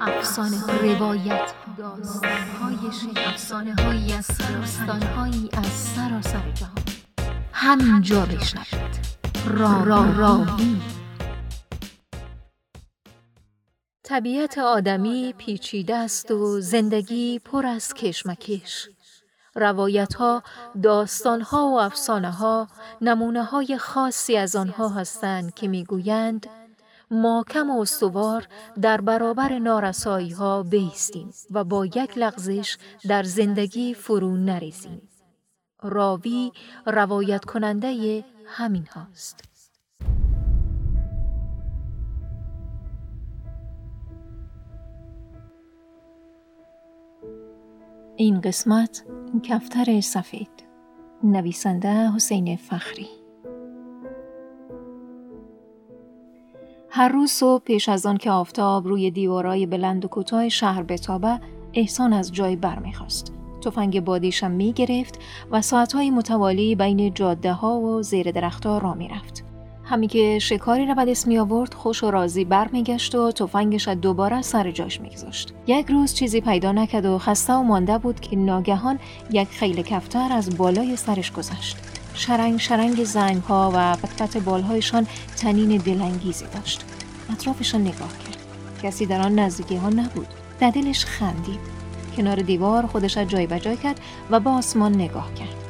افسانه روایت داستان های افسانه هایی از داستان هایی از سراسر جهان همینجا بشنوید. را را راوی طبیعت آدمی پیچیده است و زندگی پر از کشمکش. روایت ها، داستان ها و افسانه ها نمونه های خاصی از آنها هستند که می‌گویند کم و استوار در برابر نارسایی ها بیستیم و با یک لغزش در زندگی فرو نریزیم. راوی روایت کننده همین هاست. این قسمت کفتر سفید نویسنده حسین فخری هر روز صبح پیش از آن که آفتاب روی دیوارای بلند و کوتاه شهر بتابه احسان از جای برمیخواست تفنگ بادیشم می گرفت و ساعتهای متوالی بین جاده ها و زیر درختها را می رفت. همی که شکاری را به دست می آورد خوش و راضی برمیگشت و تفنگش دوباره سر جاش میگذاشت. یک روز چیزی پیدا نکرد و خسته و مانده بود که ناگهان یک خیل کفتر از بالای سرش گذشت. شرنگ شرنگ زنگ ها و پت بالهایشان تنین دلانگیزی داشت اطرافشان نگاه کرد کسی در آن نزدیکی ها نبود در دلش خندید کنار دیوار خودش جای بجای کرد و به آسمان نگاه کرد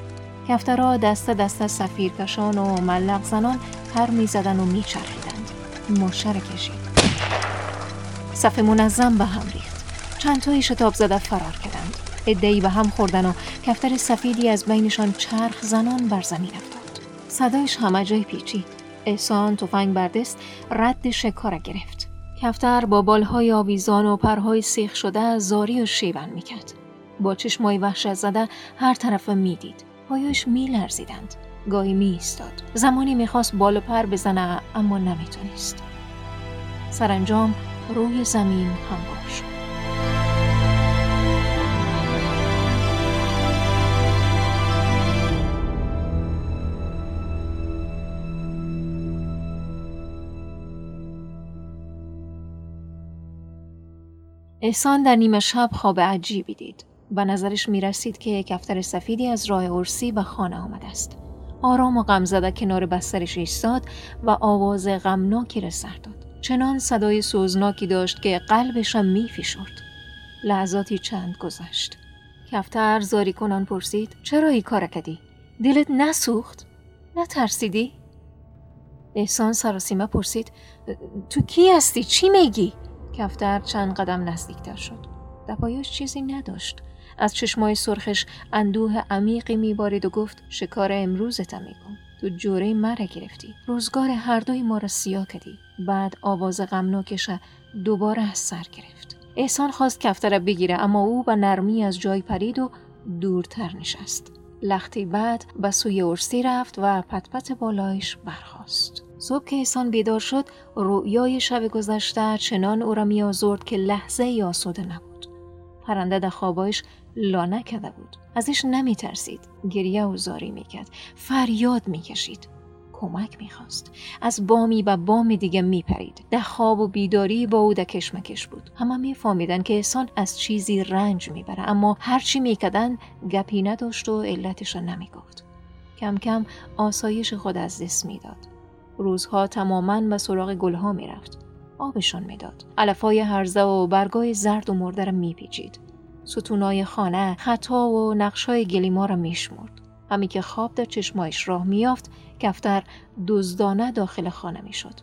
کفترها دست دست سفیر کشان و ملق زنان پر می زدن و می چرخیدند. ماشه کشید. صف منظم به هم ریخت. چند تایی شتاب زده فرار کردند. ادهی به هم خوردن و کفتر سفیدی از بینشان چرخ زنان بر زمین افتاد. صدایش همه جای پیچید. احسان تفنگ بردست رد شکار گرفت. کفتر با بالهای آویزان و پرهای سیخ شده زاری و شیون می‌کرد. با چشمای وحشت زده هر طرف می‌دید. پایش میلرزیدند. گاهی می ایستاد. زمانی می‌خواست بال و پر بزنه اما نمی‌تونست. سرانجام روی زمین هموار شد. احسان در نیمه شب خواب عجیبی دید. به نظرش می رسید که کفتر سفیدی از راه ارسی به خانه آمده است. آرام و غم زده کنار بسترش ایستاد و آواز غمناکی را سر داد. چنان صدای سوزناکی داشت که قلبشم می فشرد. لحظاتی چند گذشت. کفتر زاری کنان پرسید چرا ای کار کردی؟ دلت نسوخت؟ نترسیدی؟ احسان سراسیمه پرسید تو کی هستی؟ چی میگی؟ کفتر چند قدم نزدیکتر شد. دپایش چیزی نداشت. از چشمای سرخش اندوه عمیقی میبارید و گفت شکار امروزتم میکن تو جوره مرا گرفتی. روزگار هر دوی ما را سیاه کردی بعد آواز غمناکش دوباره از سر گرفت. احسان خواست کفتر بگیره اما او با نرمی از جای پرید و دورتر نشست. لختی بعد به سوی ارسی رفت و پتپت بالایش برخاست. صبح که احسان بیدار شد رویای شب گذشته چنان او را میآزرد که لحظه ای آسوده نبود. پرنده در خوابایش لا نکده بود. ازش نمی ترسید گریه و زاری می‌کرد. فریاد می‌کشید. کمک می‌خواست. از بامی به بام دیگه میپرید. ده خواب و بیداری با او ده کشمکش بود. همه میفهمیدن که احسان از چیزی رنج می‌بره اما هرچی میکدن گپی نداشت و علتش را نمی‌گفت. کم کم آسایش خود از دست می‌داد. روزها تماما به سراغ گلها می‌رفت. آبشان می‌داد. علفای هرزه و برگای زرد و مرده را میپیچید. ستونای خانه خطا و نقشای گلیما را میشمرد. همی که خواب در چشمایش راه میافت کفتر دزدانه داخل خانه می‌شد.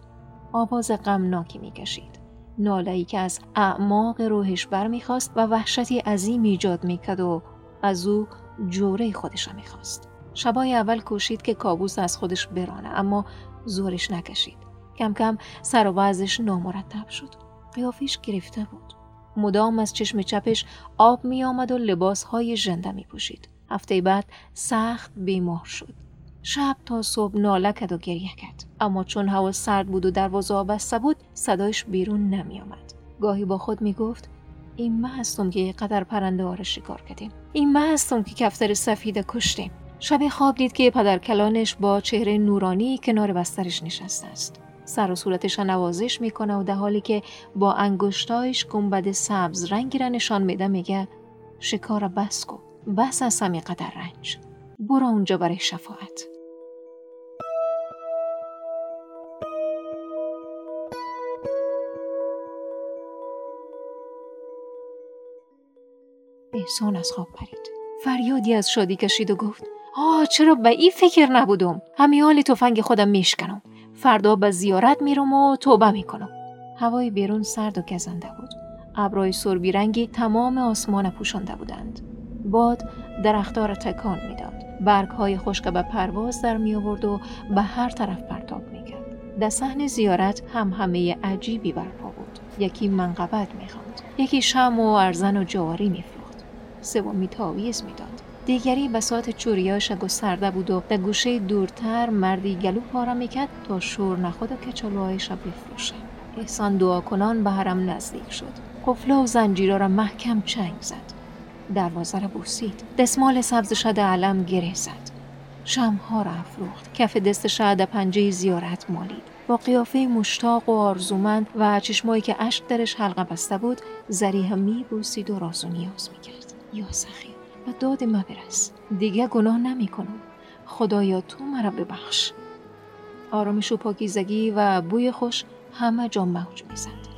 آواز غمناکی می‌کشید. نالایی که از اعماق روحش برمیخواست و وحشتی عظیم ایجاد می‌کرد و از او جوره خودش را می‌خواست. شبای اول کوشید که کابوس از خودش برانه اما زورش نکشید. کم کم سر و وضعش نامرتب شد. قیافیش گرفته بود. مدام از چشم چپش آب می آمد و لباس های ژنده می پوشید. هفته بعد سخت بیمار شد. شب تا صبح ناله کرد و گریه کرد. اما چون هوا سرد بود و دروازه بسته بود صدایش بیرون نمی آمد. گاهی با خود می گفت این من هستم که قدر پرنده ها شکار کردیم. این من هستم که کفتر سفید کشتیم. شب خواب دید که پدر کلانش با چهره نورانی کنار بسترش نشسته است. سر و صورتش نوازش می‌کنه و در حالی که با انگشتایش گنبد سبز رنگی را نشان میده میگه شکار بس کن بس از قدر رنج. برو اونجا برای شفاعت. احسان از خواب پرید. فریادی از شادی کشید و گفت آه چرا به این فکر نبودم؟ همیال تفنگ خودم میشکنم. فردا به زیارت میرم و توبه می‌کنم. هوای بیرون سرد و گزنده بود. ابرای سربی رنگی تمام آسمان پوشانده بودند. باد درختها را تکان می‌داد. برگ های خشک به پرواز در می آورد و به هر طرف پرتاب می‌کرد. در صحن زیارت هم همه عجیبی برپا بود. یکی منقبت می‌خواند. یکی شم و ارزن و جواری میفروخت. سومی تاویز می‌داد. دیگری بساط چوریاش گسترده بود و در گوشه دورتر مردی گلو پارا می‌کرد تا شور نخود و کچالوهایش را بفروشه. احسان دعا کنان به حرم نزدیک شد. قفله و زنجیرا را محکم چنگ زد. دروازه را بوسید. دستمال سبز شد علم گره زد. شمها را افروخت. کف دست شاید پنجه زیارت مالید. با قیافه مشتاق و آرزومند و چشمایی که اشک درش حلقه بسته بود زریح می بوسید و راز و نیاز می‌کرد. یا سخی و داد ما برس دیگه گناه نمی کنم خدایا تو مرا ببخش. آرامش و پاکیزگی و بوی خوش همه جا موج می‌زد.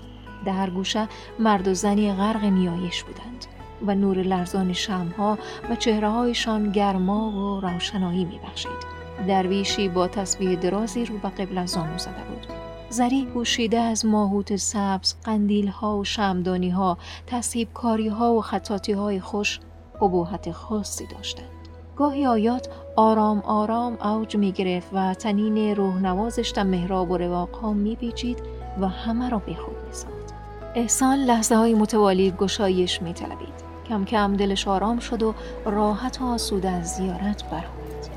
در هر گوشه مرد و زنی غرق نیایش بودند. و نور لرزان شمها و چهره هایشان گرما و روشنایی میبخشید درویشی با تسبیح درازی رو به قبل زانو زده بود زری پوشیده از ماهوت سبز قندیل ها و شمدانی ها تصیب کاری ها و خطاتی های خوش ابوحت خاصی داشتند گاهی آیات آرام آرام اوج می گرفت و تنین روح نوازش در محراب و رواق ها می پیچید و همه را به خود می ساخت. احسان لحظه های متوالی گشایش می طلبید. کم کم دلش آرام شد و راحت و آسوده از زیارت برآمد.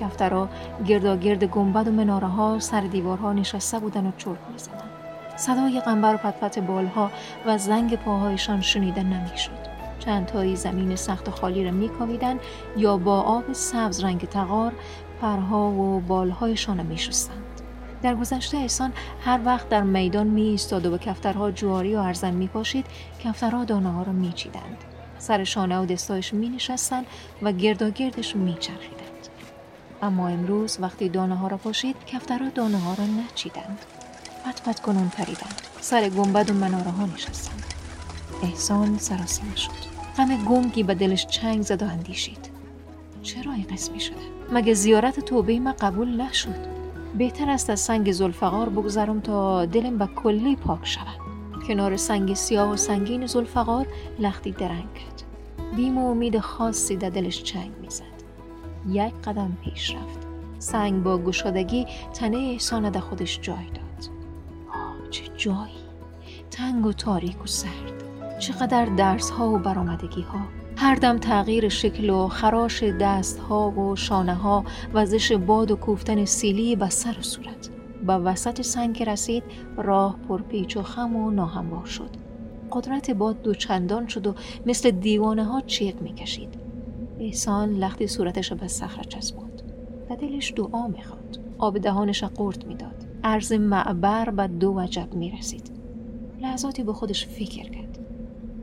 کفترا گردا گرد گنبد و مناره ها سر دیوارها نشسته بودن و چرت می زدن. صدای قنبر و پتپت بالها و زنگ پاهایشان شنیده نمی‌شد. چند تایی زمین سخت و خالی را میکاویدند یا با آب سبز رنگ تغار پرها و بالهایشان را میشستند در گذشته احسان هر وقت در میدان می ایستاد و به کفترها جواری و ارزن می پاشید کفترها دانه ها را می چیدند. سر شانه و دستایش می نشستند و گرداگردش می چرخیدند. اما امروز وقتی دانه ها را پاشید کفترها دانه ها را نچیدند. پت پت کنون پریدند. سر گنبد و مناره ها نشستند. احسان سراسیمه شد. غم گنگی به دلش چنگ زد و اندیشید چرا این قسمی شده مگه زیارت توبه ما قبول نشد بهتر است از سنگ زلفقار بگذرم تا دلم به کلی پاک شود کنار سنگ سیاه و سنگین زلفقار لختی درنگ کرد. بیم و امید خاصی در دلش چنگ می‌زد. یک قدم پیش رفت. سنگ با گشادگی تنه احسان در خودش جای داد. آه چه جایی! تنگ و تاریک و سرد. چقدر درس ها و برامدگی ها هر دم تغییر شکل و خراش دست ها و شانه ها وزش باد و کوفتن سیلی به سر و صورت. با وسط سنگ رسید راه پرپیچ و خم و ناهموار شد. قدرت باد دو چندان شد و مثل دیوانه ها چیق می‌کشید. احسان لختی صورتش به صخره چسباند و دلش دعا می‌خواند. آب دهانش قورت می‌داد. عرض معبر به دو وجب می‌رسید. لحظاتی به خودش فکر کرد.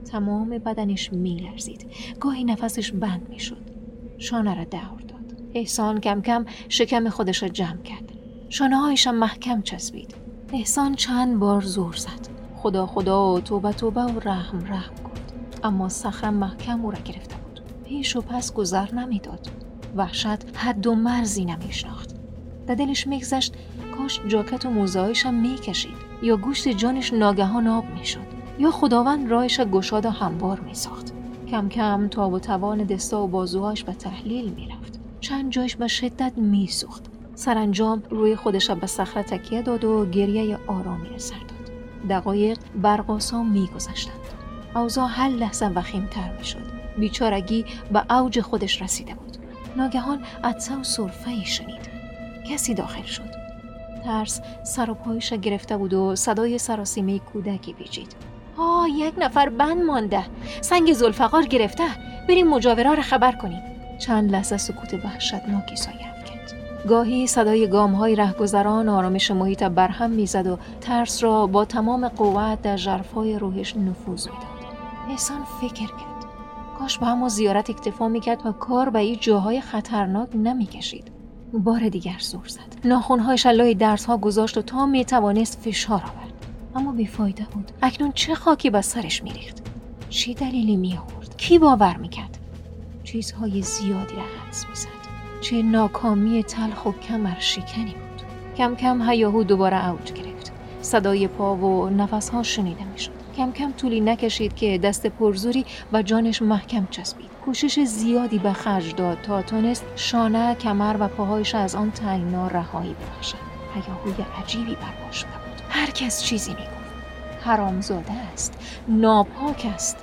تمام بدنش میلرزید. گاهی نفسش بند می‌شد. شانه را دور داد. احسان کم کم شکم خودش را جمع کرد. شانه هایشم محکم چسبید احسان چند بار زور زد خدا خدا و توبه توبه و رحم رحم گفت اما صخره محکم او را گرفته بود پیش و پس گذر نمی‌داد وحشت حد و مرزی نمیشناخت در دلش میگذشت کاش جاکت و موزهایشم می‌کشید یا گوشت جانش ناگهان آب می‌شد یا خداوند راهش گشاد و هموار می ساخت. کم کم تاب و توان دستا و بازوهاش به تحلیل می رفت. چند جایش به شدت می سوخت. سرانجام روی خودش به صخره تکیه داد و گریه آرامی را سر داد. دقایق برقاسا می گذشتند. اوضاع هر لحظه وخیمتر می شد. بیچارگی به اوج خودش رسیده بود. ناگهان عدسه و صرفه شنید. کسی داخل شد. ترس سر و پایش گرفته بود و صدای سراسیمه کودکی پیچید. آه یک نفر بند مانده سنگ زلفقار گرفته بریم مجاورا را خبر کنیم چند لحظه سکوت وحشتناکی سایه گاهی صدای گام های رهگذران آرامش محیط برهم می‌زد و ترس را با تمام قوت در جرفای روحش نفوذ می‌داد. احسان فکر کرد. کاش با همو زیارت اکتفا می‌کرد و کار به این جاهای خطرناک نمی‌کشید. بار دیگر زور زد. ناخونهایش لای درس ها گذاشت و تا می‌توانست فشار آورد. اما بیفایده بود. اکنون چه خاکی به سرش میریخت؟ چه دلیلی میآورد؟ کی باور می‌کرد؟ چیزهای زیادی را حدس می‌زد. چه ناکامی تلخ و کمر شکنی بود. کم کم هیاهو دوباره اوج گرفت. صدای پا و نفسها شنیده می‌شد. کم کم طولی نکشید که دست پرزوری و جانش محکم چسبید. کوشش زیادی به خرج داد تا تونست شانه کمر و پاهایش از آن تنگنا رهایی ببخشد. هیاهوی عجیبی برپا شده بود. هر کس چیزی می‌گفت. حرامزاده است. ناپاک است.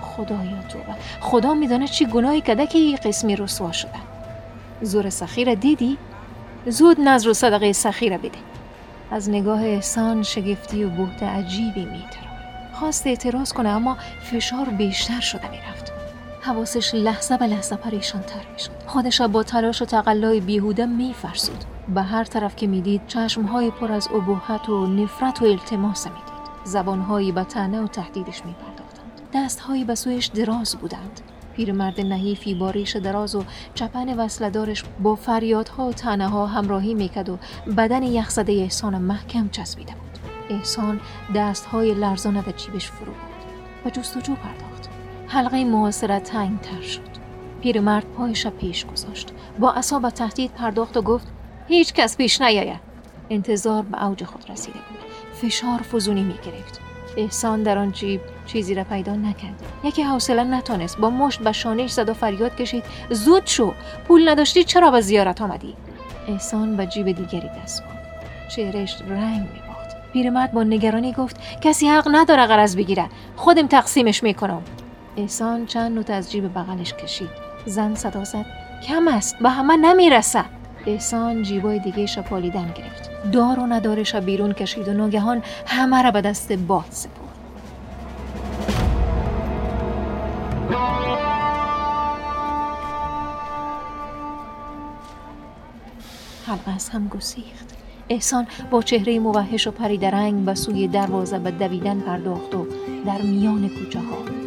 خدایا توبه. خدا میدانه چی گناهی کده که این قسمی رسوا شده. زور سخیر دیدی؟ زود نظر و صدقه سخیره بده. از نگاه احسان شگفتی و بهت عجیبی میتره خواست اعتراض کنه اما فشار بیشتر شده می‌رفت. حواسش لحظه به لحظه پریشان تر می‌شد. خودش با تلاش و تقلای بیهوده میفرسود. به هر طرف که می‌دید چشمهای پر از ابهت و نفرت و التماس می‌دید. زبانهایی به تنه و تهدیدش میپرداختند. دستهایی به سویش دراز بودند. پیرمرد نحیفی با ریش دراز و چپن وصلدارش با فریادها و تنه ها همراهی می‌کرد و بدن یخزده احسان محکم چسبیده بود. احسان دستهای لرزانه به جیبش فرو بود و جستجو پرداخت. حلقه محاصرت تنگ تر شد. پیرمرد پایش پیش گذاشت. با اصاب تهدید پرداخت و گفت هیچ کس پیش نیاید. انتظار به اوج خود رسیده بود. فشار فزونی می گرفت احسان در آن جیب چیزی را پیدا نکرد. یکی حوصله نتانست. با مشت به شانش زد و فریاد کشید. زود شو. پول نداشتی چرا به زیارت آمدی؟ احسان به جیب دیگری دست بود چهرش رنگ میباخت. پیرمرد با نگرانی گفت کسی حق نداره قرض بگیره. خودم تقسیمش می‌کنم. احسان چند نوت از جیب بغلش کشید. زن صدا زد. کم است. به همه نمی‌رسه. احسان جیبای دیگه شپالیدن گرفت. دار و ندارش بیرون کشید و ناگهان همه را به دست باد سپرد. حلقه از هم گسیخت. احسان با چهره موحش و پریدرنگ به سوی دروازه به دویدن پرداخت و در میان کوچه ها